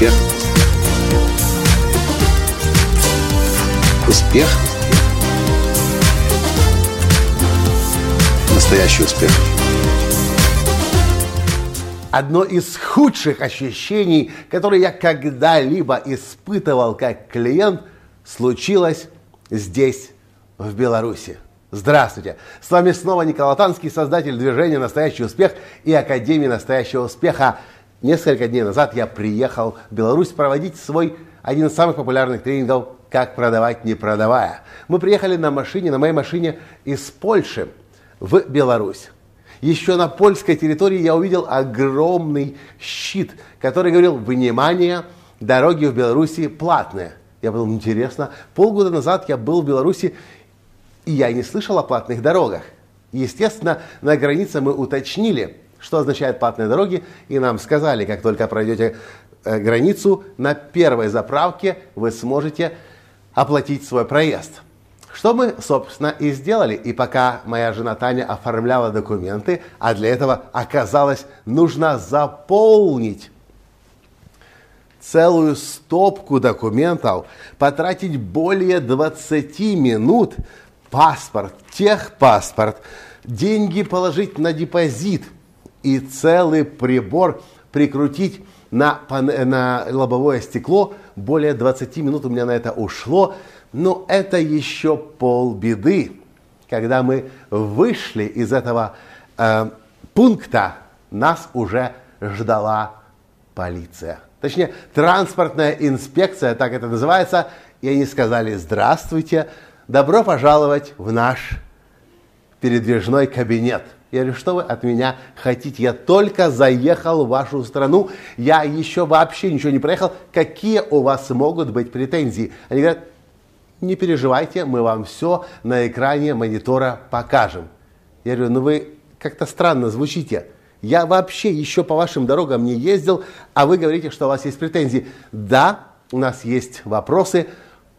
Успех. Успех. Настоящий успех. Одно из худших ощущений, которые я когда-либо испытывал как клиент, случилось здесь, в Беларуси. Здравствуйте! С вами снова Николай Танский, создатель движения «Настоящий успех» и Академии «Настоящего успеха». Несколько дней назад я приехал в Беларусь проводить свой один из самых популярных тренингов «Как продавать, не продавая». Мы приехали на машине, на моей машине из Польши в Беларусь. Еще на польской территории я увидел огромный щит, который говорил «Внимание! Дороги в Беларуси платные». Я подумал, интересно, полгода назад я был в Беларуси, и я не слышал о платных дорогах. Естественно, на границе мы уточнили – что означает платные дороги? И нам сказали, как только пройдете э, границу, на первой заправке вы сможете оплатить свой проезд. Что мы, собственно, и сделали. И пока моя жена Таня оформляла документы, а для этого оказалось нужно заполнить целую стопку документов, потратить более 20 минут, паспорт, техпаспорт, деньги положить на депозит – и целый прибор прикрутить на, на лобовое стекло. Более 20 минут у меня на это ушло. Но это еще полбеды. Когда мы вышли из этого э, пункта, нас уже ждала полиция. Точнее, транспортная инспекция, так это называется. И они сказали, здравствуйте, добро пожаловать в наш передвижной кабинет – я говорю, что вы от меня хотите? Я только заехал в вашу страну, я еще вообще ничего не проехал. Какие у вас могут быть претензии? Они говорят, не переживайте, мы вам все на экране монитора покажем. Я говорю, ну вы как-то странно звучите. Я вообще еще по вашим дорогам не ездил, а вы говорите, что у вас есть претензии. Да, у нас есть вопросы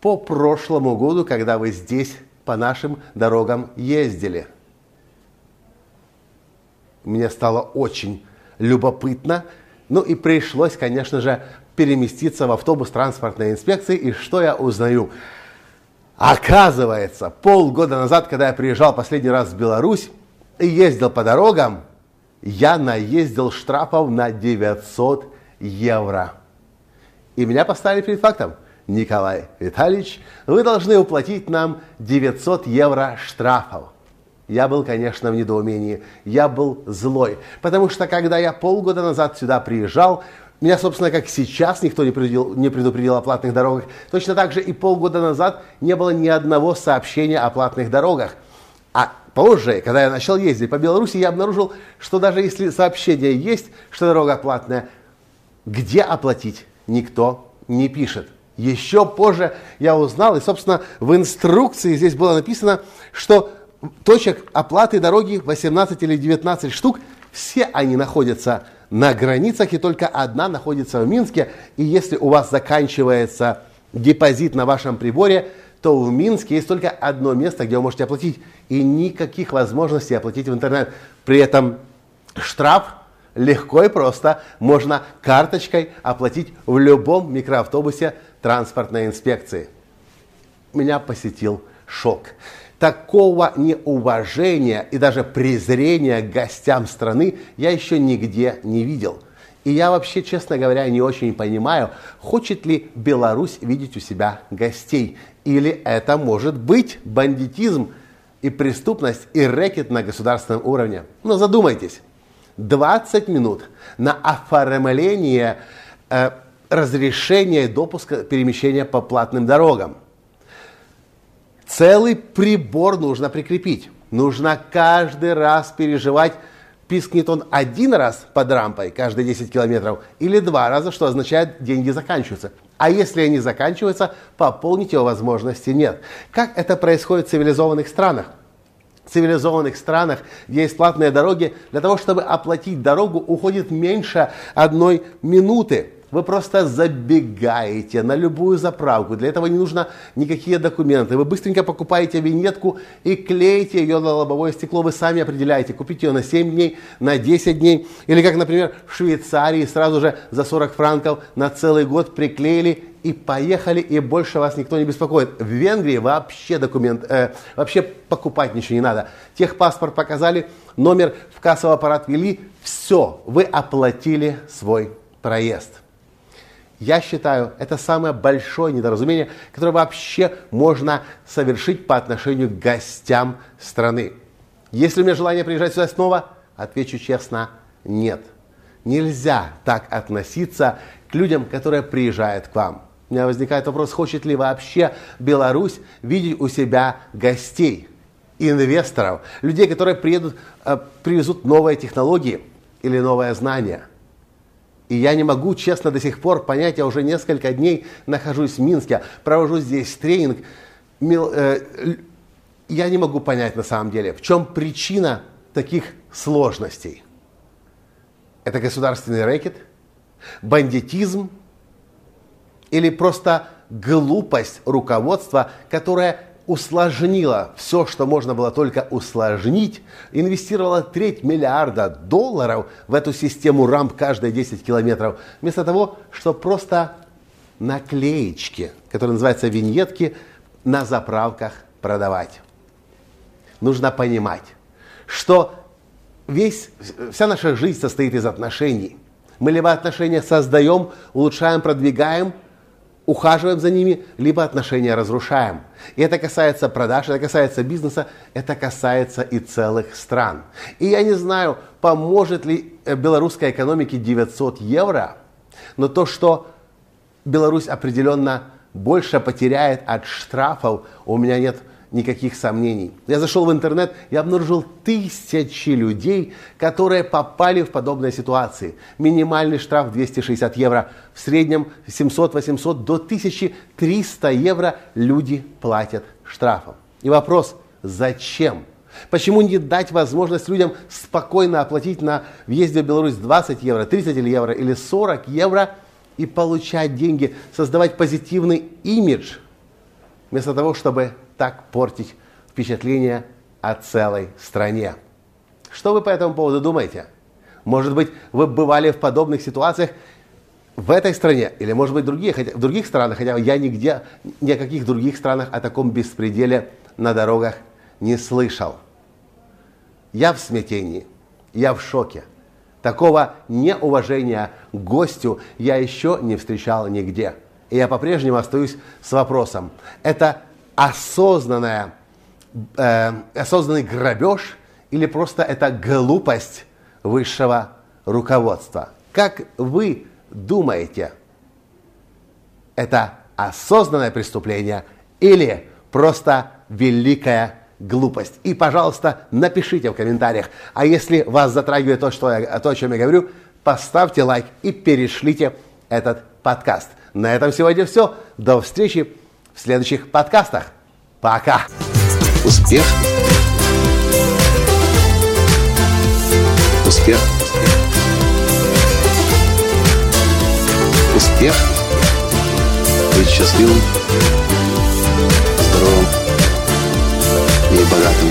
по прошлому году, когда вы здесь по нашим дорогам ездили мне стало очень любопытно. Ну и пришлось, конечно же, переместиться в автобус транспортной инспекции. И что я узнаю? Оказывается, полгода назад, когда я приезжал последний раз в Беларусь и ездил по дорогам, я наездил штрафов на 900 евро. И меня поставили перед фактом. Николай Витальевич, вы должны уплатить нам 900 евро штрафов. Я был, конечно, в недоумении. Я был злой. Потому что, когда я полгода назад сюда приезжал, меня, собственно, как сейчас никто не предупредил, не предупредил о платных дорогах. Точно так же и полгода назад не было ни одного сообщения о платных дорогах. А позже, когда я начал ездить по Беларуси, я обнаружил, что даже если сообщение есть, что дорога платная, где оплатить, никто не пишет. Еще позже я узнал, и, собственно, в инструкции здесь было написано, что точек оплаты дороги 18 или 19 штук. Все они находятся на границах, и только одна находится в Минске. И если у вас заканчивается депозит на вашем приборе, то в Минске есть только одно место, где вы можете оплатить. И никаких возможностей оплатить в интернет. При этом штраф легко и просто можно карточкой оплатить в любом микроавтобусе транспортной инспекции. Меня посетил шок такого неуважения и даже презрения к гостям страны я еще нигде не видел. И я вообще, честно говоря, не очень понимаю, хочет ли Беларусь видеть у себя гостей. Или это может быть бандитизм и преступность и рэкет на государственном уровне. Но задумайтесь, 20 минут на оформление э, разрешения допуска перемещения по платным дорогам – Целый прибор нужно прикрепить. Нужно каждый раз переживать, пискнет он один раз под рампой каждые 10 километров или два раза, что означает, деньги заканчиваются. А если они заканчиваются, пополнить его возможности нет. Как это происходит в цивилизованных странах? В цивилизованных странах, есть платные дороги, для того, чтобы оплатить дорогу, уходит меньше одной минуты. Вы просто забегаете на любую заправку. Для этого не нужно никакие документы. Вы быстренько покупаете виньетку и клеите ее на лобовое стекло. Вы сами определяете, купить ее на 7 дней, на 10 дней. Или как, например, в Швейцарии сразу же за 40 франков на целый год приклеили и поехали, и больше вас никто не беспокоит. В Венгрии вообще документ, э, вообще покупать ничего не надо. Техпаспорт показали, номер в кассовый аппарат ввели, все, вы оплатили свой проезд. Я считаю, это самое большое недоразумение, которое вообще можно совершить по отношению к гостям страны. Если у меня желание приезжать сюда снова, отвечу честно, нет. Нельзя так относиться к людям, которые приезжают к вам. У меня возникает вопрос, хочет ли вообще Беларусь видеть у себя гостей, инвесторов, людей, которые приедут, э, привезут новые технологии или новое знание – и я не могу честно до сих пор понять, я уже несколько дней нахожусь в Минске, провожу здесь тренинг. Э, я не могу понять на самом деле, в чем причина таких сложностей. Это государственный рэкет, бандитизм или просто глупость руководства, которое усложнила все, что можно было только усложнить, инвестировала треть миллиарда долларов в эту систему рамп каждые 10 километров, вместо того, чтобы просто наклеечки, которые называются виньетки, на заправках продавать. Нужно понимать, что весь, вся наша жизнь состоит из отношений. Мы либо отношения создаем, улучшаем, продвигаем – ухаживаем за ними, либо отношения разрушаем. И это касается продаж, это касается бизнеса, это касается и целых стран. И я не знаю, поможет ли э, белорусской экономике 900 евро, но то, что Беларусь определенно больше потеряет от штрафов, у меня нет никаких сомнений. Я зашел в интернет и обнаружил тысячи людей, которые попали в подобные ситуации. Минимальный штраф 260 евро, в среднем 700-800 до 1300 евро люди платят штрафом. И вопрос, зачем? Почему не дать возможность людям спокойно оплатить на въезде в Беларусь 20 евро, 30 евро или 40 евро и получать деньги, создавать позитивный имидж, вместо того, чтобы так портить впечатление о целой стране. Что вы по этому поводу думаете? Может быть, вы бывали в подобных ситуациях в этой стране, или, может быть, другие, хотя, в других странах, хотя я нигде, ни о каких других странах о таком беспределе на дорогах не слышал. Я в смятении, я в шоке. Такого неуважения к гостю я еще не встречал нигде. И я по-прежнему остаюсь с вопросом. Это осознанная, э, осознанный грабеж или просто это глупость высшего руководства? Как вы думаете, это осознанное преступление или просто великая глупость? И, пожалуйста, напишите в комментариях. А если вас затрагивает то, что я, то о чем я говорю, поставьте лайк и перешлите этот подкаст. На этом сегодня все. До встречи в следующих подкастах. Пока! Успех! Успех! Успех! Быть счастливым, здоровым и богатым.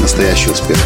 Настоящий успех!